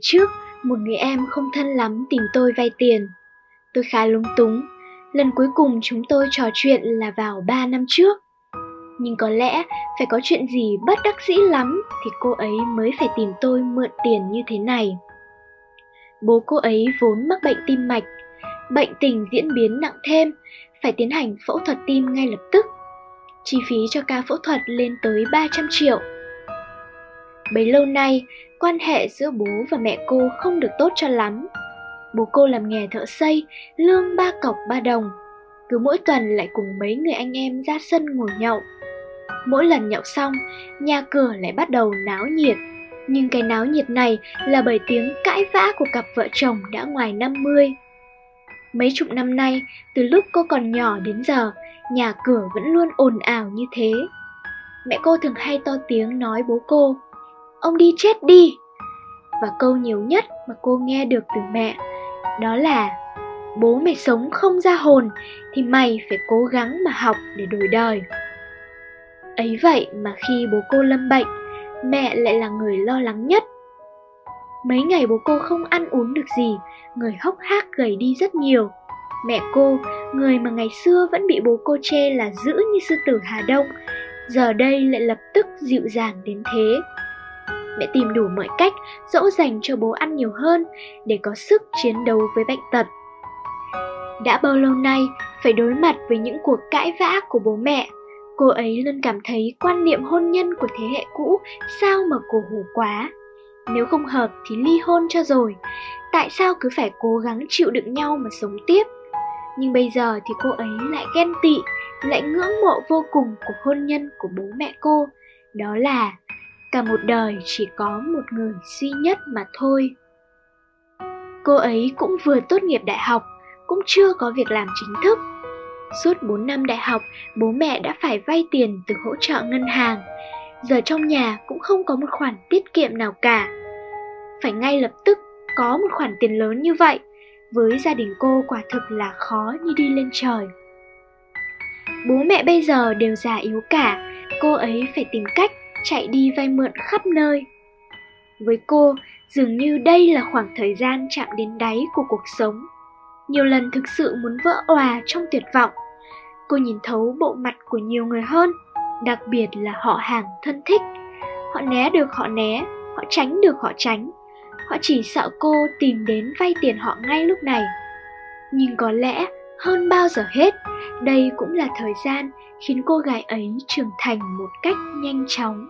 Trước, một người em không thân lắm tìm tôi vay tiền. Tôi khá lúng túng. Lần cuối cùng chúng tôi trò chuyện là vào 3 năm trước. Nhưng có lẽ phải có chuyện gì bất đắc dĩ lắm thì cô ấy mới phải tìm tôi mượn tiền như thế này. Bố cô ấy vốn mắc bệnh tim mạch, bệnh tình diễn biến nặng thêm, phải tiến hành phẫu thuật tim ngay lập tức. Chi phí cho ca phẫu thuật lên tới 300 triệu. Bấy lâu nay, quan hệ giữa bố và mẹ cô không được tốt cho lắm. Bố cô làm nghề thợ xây, lương ba cọc ba đồng. Cứ mỗi tuần lại cùng mấy người anh em ra sân ngồi nhậu. Mỗi lần nhậu xong, nhà cửa lại bắt đầu náo nhiệt. Nhưng cái náo nhiệt này là bởi tiếng cãi vã của cặp vợ chồng đã ngoài 50. Mấy chục năm nay, từ lúc cô còn nhỏ đến giờ, nhà cửa vẫn luôn ồn ào như thế. Mẹ cô thường hay to tiếng nói bố cô, ông đi chết đi. Và câu nhiều nhất mà cô nghe được từ mẹ, đó là bố mày sống không ra hồn thì mày phải cố gắng mà học để đổi đời. Ấy vậy mà khi bố cô lâm bệnh, mẹ lại là người lo lắng nhất. Mấy ngày bố cô không ăn uống được gì, người hốc hác gầy đi rất nhiều. Mẹ cô, người mà ngày xưa vẫn bị bố cô chê là dữ như sư tử Hà Đông, giờ đây lại lập tức dịu dàng đến thế. Mẹ tìm đủ mọi cách dỗ dành cho bố ăn nhiều hơn để có sức chiến đấu với bệnh tật. Đã bao lâu nay phải đối mặt với những cuộc cãi vã của bố mẹ, cô ấy luôn cảm thấy quan niệm hôn nhân của thế hệ cũ sao mà cổ hủ quá. Nếu không hợp thì ly hôn cho rồi, tại sao cứ phải cố gắng chịu đựng nhau mà sống tiếp? Nhưng bây giờ thì cô ấy lại ghen tị, lại ngưỡng mộ vô cùng cuộc hôn nhân của bố mẹ cô. Đó là cả một đời chỉ có một người duy nhất mà thôi. Cô ấy cũng vừa tốt nghiệp đại học, cũng chưa có việc làm chính thức. Suốt 4 năm đại học, bố mẹ đã phải vay tiền từ hỗ trợ ngân hàng. Giờ trong nhà cũng không có một khoản tiết kiệm nào cả. Phải ngay lập tức có một khoản tiền lớn như vậy, với gia đình cô quả thực là khó như đi lên trời. Bố mẹ bây giờ đều già yếu cả, cô ấy phải tìm cách chạy đi vay mượn khắp nơi. Với cô, dường như đây là khoảng thời gian chạm đến đáy của cuộc sống. Nhiều lần thực sự muốn vỡ òa trong tuyệt vọng. Cô nhìn thấu bộ mặt của nhiều người hơn, đặc biệt là họ hàng thân thích. Họ né được họ né, họ tránh được họ tránh. Họ chỉ sợ cô tìm đến vay tiền họ ngay lúc này. Nhưng có lẽ hơn bao giờ hết, đây cũng là thời gian khiến cô gái ấy trưởng thành một cách nhanh chóng.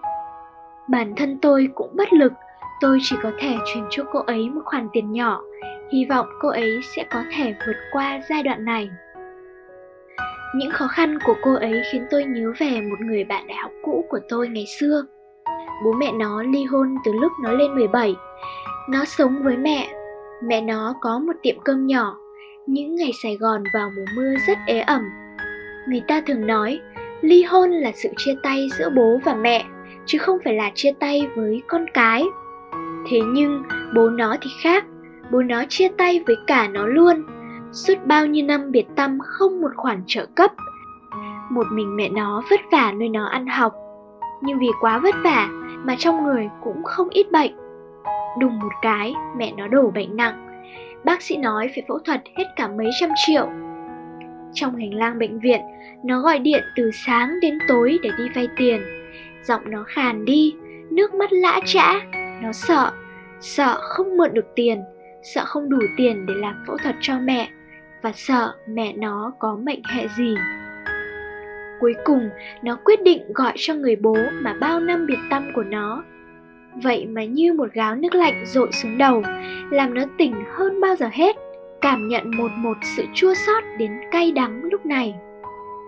Bản thân tôi cũng bất lực, tôi chỉ có thể chuyển cho cô ấy một khoản tiền nhỏ, hy vọng cô ấy sẽ có thể vượt qua giai đoạn này. Những khó khăn của cô ấy khiến tôi nhớ về một người bạn đại học cũ của tôi ngày xưa. Bố mẹ nó ly hôn từ lúc nó lên 17. Nó sống với mẹ. Mẹ nó có một tiệm cơm nhỏ. Những ngày Sài Gòn vào mùa mưa rất ế ẩm. Người ta thường nói, ly hôn là sự chia tay giữa bố và mẹ chứ không phải là chia tay với con cái. Thế nhưng bố nó thì khác, bố nó chia tay với cả nó luôn. Suốt bao nhiêu năm biệt tâm không một khoản trợ cấp. Một mình mẹ nó vất vả nuôi nó ăn học. Nhưng vì quá vất vả mà trong người cũng không ít bệnh. Đùng một cái, mẹ nó đổ bệnh nặng. Bác sĩ nói phải phẫu thuật hết cả mấy trăm triệu. Trong hành lang bệnh viện, nó gọi điện từ sáng đến tối để đi vay tiền giọng nó khàn đi, nước mắt lã chã, nó sợ, sợ không mượn được tiền, sợ không đủ tiền để làm phẫu thuật cho mẹ và sợ mẹ nó có mệnh hệ gì. Cuối cùng, nó quyết định gọi cho người bố mà bao năm biệt tâm của nó. Vậy mà như một gáo nước lạnh rội xuống đầu, làm nó tỉnh hơn bao giờ hết, cảm nhận một một sự chua xót đến cay đắng lúc này.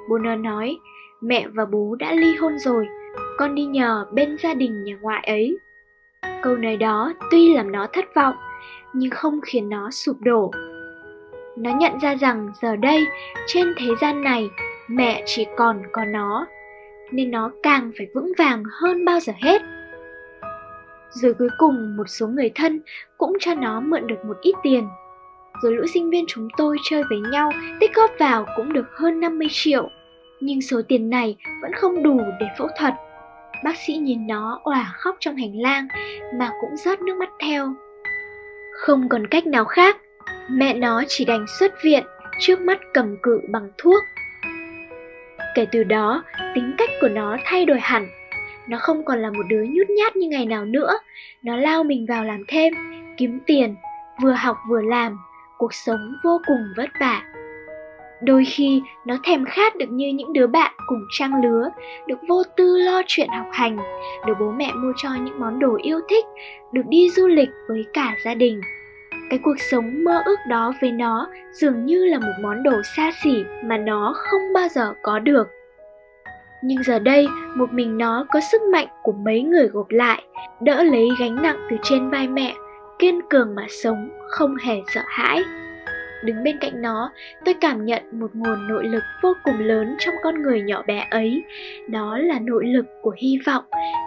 bonner nói, mẹ và bố đã ly hôn rồi, con đi nhờ bên gia đình nhà ngoại ấy. Câu nói đó tuy làm nó thất vọng, nhưng không khiến nó sụp đổ. Nó nhận ra rằng giờ đây, trên thế gian này, mẹ chỉ còn có nó, nên nó càng phải vững vàng hơn bao giờ hết. Rồi cuối cùng một số người thân cũng cho nó mượn được một ít tiền. Rồi lũ sinh viên chúng tôi chơi với nhau tích góp vào cũng được hơn 50 triệu. Nhưng số tiền này vẫn không đủ để phẫu thuật Bác sĩ nhìn nó òa khóc trong hành lang mà cũng rớt nước mắt theo. Không còn cách nào khác, mẹ nó chỉ đành xuất viện, trước mắt cầm cự bằng thuốc. Kể từ đó, tính cách của nó thay đổi hẳn. Nó không còn là một đứa nhút nhát như ngày nào nữa, nó lao mình vào làm thêm, kiếm tiền, vừa học vừa làm, cuộc sống vô cùng vất vả. Đôi khi nó thèm khát được như những đứa bạn cùng trang lứa, được vô tư lo chuyện học hành, được bố mẹ mua cho những món đồ yêu thích, được đi du lịch với cả gia đình. Cái cuộc sống mơ ước đó với nó dường như là một món đồ xa xỉ mà nó không bao giờ có được. Nhưng giờ đây, một mình nó có sức mạnh của mấy người gộp lại, đỡ lấy gánh nặng từ trên vai mẹ, kiên cường mà sống, không hề sợ hãi. Đứng bên cạnh nó tôi cảm nhận một nguồn nội lực vô cùng lớn trong con người nhỏ bé ấy. Đó là nội lực của hy vọng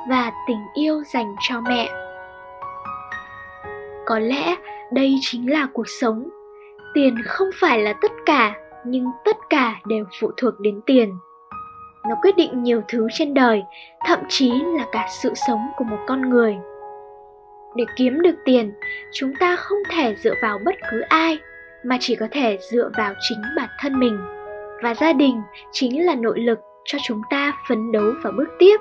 và tình yêu dành cho mẹ. Có lẽ đây chính là cuộc sống. Tiền không phải là tất cả nhưng tất cả đều phụ thuộc đến tiền nó quyết định nhiều thứ trên đời, thậm chí là cả sự sống của một con người. Để kiếm được tiền, chúng ta không thể dựa vào bất cứ ai, mà chỉ có thể dựa vào chính bản thân mình. Và gia đình chính là nội lực cho chúng ta phấn đấu và bước tiếp.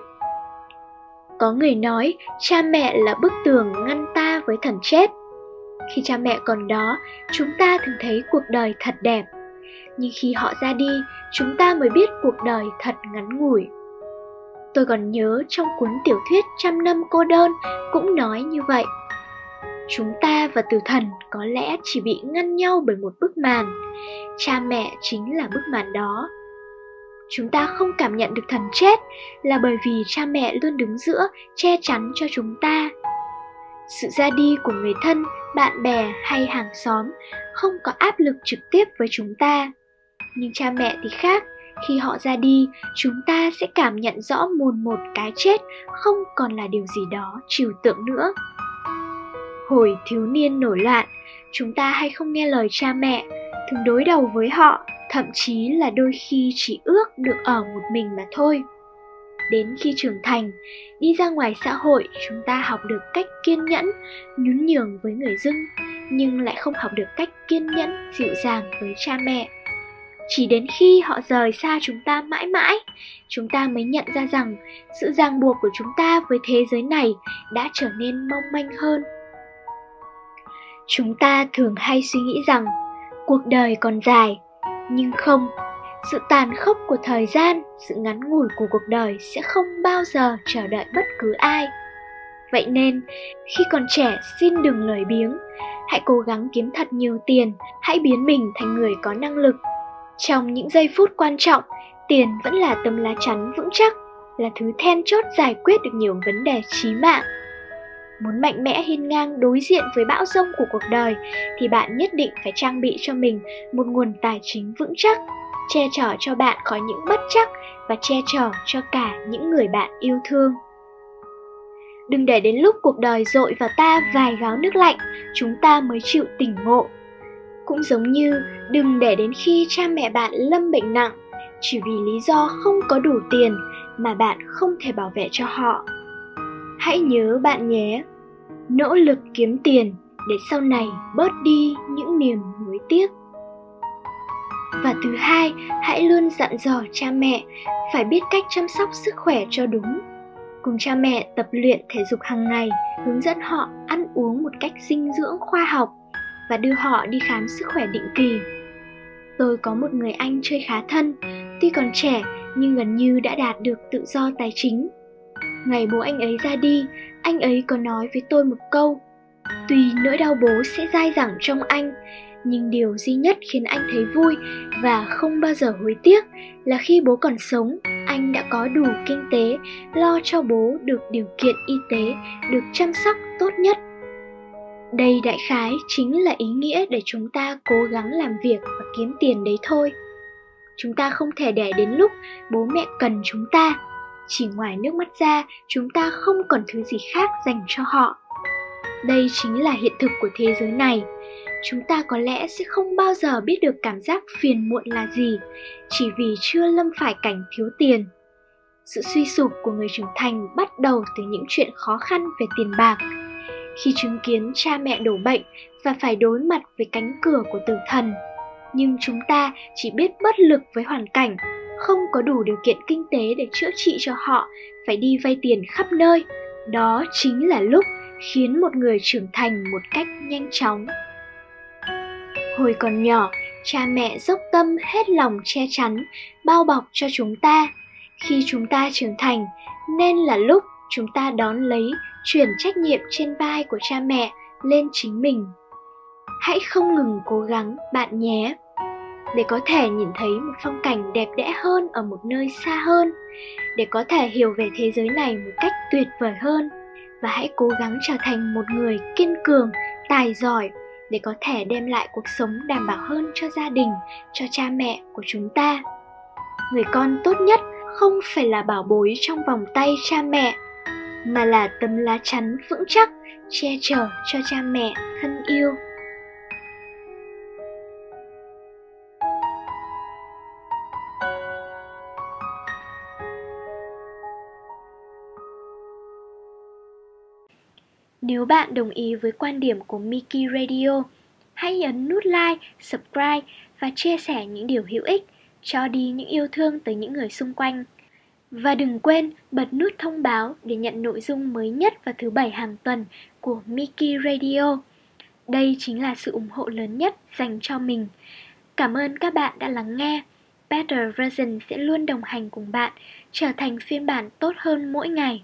Có người nói, cha mẹ là bức tường ngăn ta với thần chết. Khi cha mẹ còn đó, chúng ta thường thấy cuộc đời thật đẹp nhưng khi họ ra đi, chúng ta mới biết cuộc đời thật ngắn ngủi. Tôi còn nhớ trong cuốn tiểu thuyết trăm năm cô đơn cũng nói như vậy. Chúng ta và tử thần có lẽ chỉ bị ngăn nhau bởi một bức màn. Cha mẹ chính là bức màn đó. Chúng ta không cảm nhận được thần chết là bởi vì cha mẹ luôn đứng giữa, che chắn cho chúng ta. Sự ra đi của người thân, bạn bè hay hàng xóm không có áp lực trực tiếp với chúng ta nhưng cha mẹ thì khác khi họ ra đi chúng ta sẽ cảm nhận rõ mồn một cái chết không còn là điều gì đó trừu tượng nữa Hồi thiếu niên nổi loạn, chúng ta hay không nghe lời cha mẹ, thường đối đầu với họ, thậm chí là đôi khi chỉ ước được ở một mình mà thôi. Đến khi trưởng thành, đi ra ngoài xã hội, chúng ta học được cách kiên nhẫn, nhún nhường với người dưng, nhưng lại không học được cách kiên nhẫn, dịu dàng với cha mẹ. Chỉ đến khi họ rời xa chúng ta mãi mãi, chúng ta mới nhận ra rằng sự ràng buộc của chúng ta với thế giới này đã trở nên mong manh hơn. Chúng ta thường hay suy nghĩ rằng cuộc đời còn dài nhưng không sự tàn khốc của thời gian sự ngắn ngủi của cuộc đời sẽ không bao giờ chờ đợi bất cứ ai. Vậy nên khi còn trẻ xin đừng lời biếng. Hãy cố gắng kiếm thật nhiều tiền hãy biến mình thành người có năng lực trong những giây phút quan trọng tiền vẫn là tấm lá chắn vững chắc là thứ then chốt giải quyết được nhiều vấn đề chí mạng Muốn mạnh mẽ hiên ngang đối diện với bão rông của cuộc đời thì bạn nhất định phải trang bị cho mình một nguồn tài chính vững chắc, che chở cho bạn khỏi những bất chắc và che chở cho cả những người bạn yêu thương. Đừng để đến lúc cuộc đời dội vào ta vài gáo nước lạnh, chúng ta mới chịu tỉnh ngộ. Cũng giống như đừng để đến khi cha mẹ bạn lâm bệnh nặng, chỉ vì lý do không có đủ tiền mà bạn không thể bảo vệ cho họ. Hãy nhớ bạn nhé, nỗ lực kiếm tiền để sau này bớt đi những niềm nuối tiếc. Và thứ hai hãy luôn dặn dò cha mẹ phải biết cách chăm sóc sức khỏe cho đúng. Cùng cha mẹ tập luyện thể dục hàng ngày hướng dẫn họ ăn uống một cách dinh dưỡng khoa học và đưa họ đi khám sức khỏe định kỳ. Tôi có một người anh chơi khá thân, tuy còn trẻ nhưng gần như đã đạt được tự do tài chính. Ngày bố anh ấy ra đi, anh ấy có nói với tôi một câu tuy nỗi đau bố sẽ dai dẳng trong anh, nhưng điều duy nhất khiến anh thấy vui và không bao giờ hối tiếc là khi bố còn sống, anh đã có đủ kinh tế lo cho bố được điều kiện y tế, được chăm sóc tốt nhất đây đại khái chính là ý nghĩa để chúng ta cố gắng làm việc và kiếm tiền đấy thôi. Chúng ta không thể để đến lúc bố mẹ cần chúng ta. Chỉ ngoài nước mắt ra, chúng ta không còn thứ gì khác dành cho họ. Đây chính là hiện thực của thế giới này. Chúng ta có lẽ sẽ không bao giờ biết được cảm giác phiền muộn là gì, chỉ vì chưa lâm phải cảnh thiếu tiền. Sự suy sụp của người trưởng thành bắt đầu từ những chuyện khó khăn về tiền bạc khi chứng kiến cha mẹ đổ bệnh và phải đối mặt với cánh cửa của tử thần. Nhưng chúng ta chỉ biết bất lực với hoàn cảnh, không có đủ điều kiện kinh tế để chữa trị cho họ, phải đi vay tiền khắp nơi. Đó chính là lúc khiến một người trưởng thành một cách nhanh chóng. Hồi còn nhỏ, cha mẹ dốc tâm hết lòng che chắn, bao bọc cho chúng ta. Khi chúng ta trưởng thành, nên là lúc chúng ta đón lấy, chuyển trách nhiệm trên vai của cha mẹ lên chính mình. Hãy không ngừng cố gắng, bạn nhé để có thể nhìn thấy một phong cảnh đẹp đẽ hơn ở một nơi xa hơn, để có thể hiểu về thế giới này một cách tuyệt vời hơn, và hãy cố gắng trở thành một người kiên cường, tài giỏi để có thể đem lại cuộc sống đảm bảo hơn cho gia đình, cho cha mẹ của chúng ta người con tốt nhất không phải là bảo bối trong vòng tay cha mẹ mà là tấm lá chắn vững chắc che chở cho cha mẹ thân yêu Nếu bạn đồng ý với quan điểm của Miki Radio, hãy ấn nút like, subscribe và chia sẻ những điều hữu ích, cho đi những yêu thương tới những người xung quanh. Và đừng quên bật nút thông báo để nhận nội dung mới nhất vào thứ bảy hàng tuần của Miki Radio. Đây chính là sự ủng hộ lớn nhất dành cho mình. Cảm ơn các bạn đã lắng nghe. Better Version sẽ luôn đồng hành cùng bạn, trở thành phiên bản tốt hơn mỗi ngày.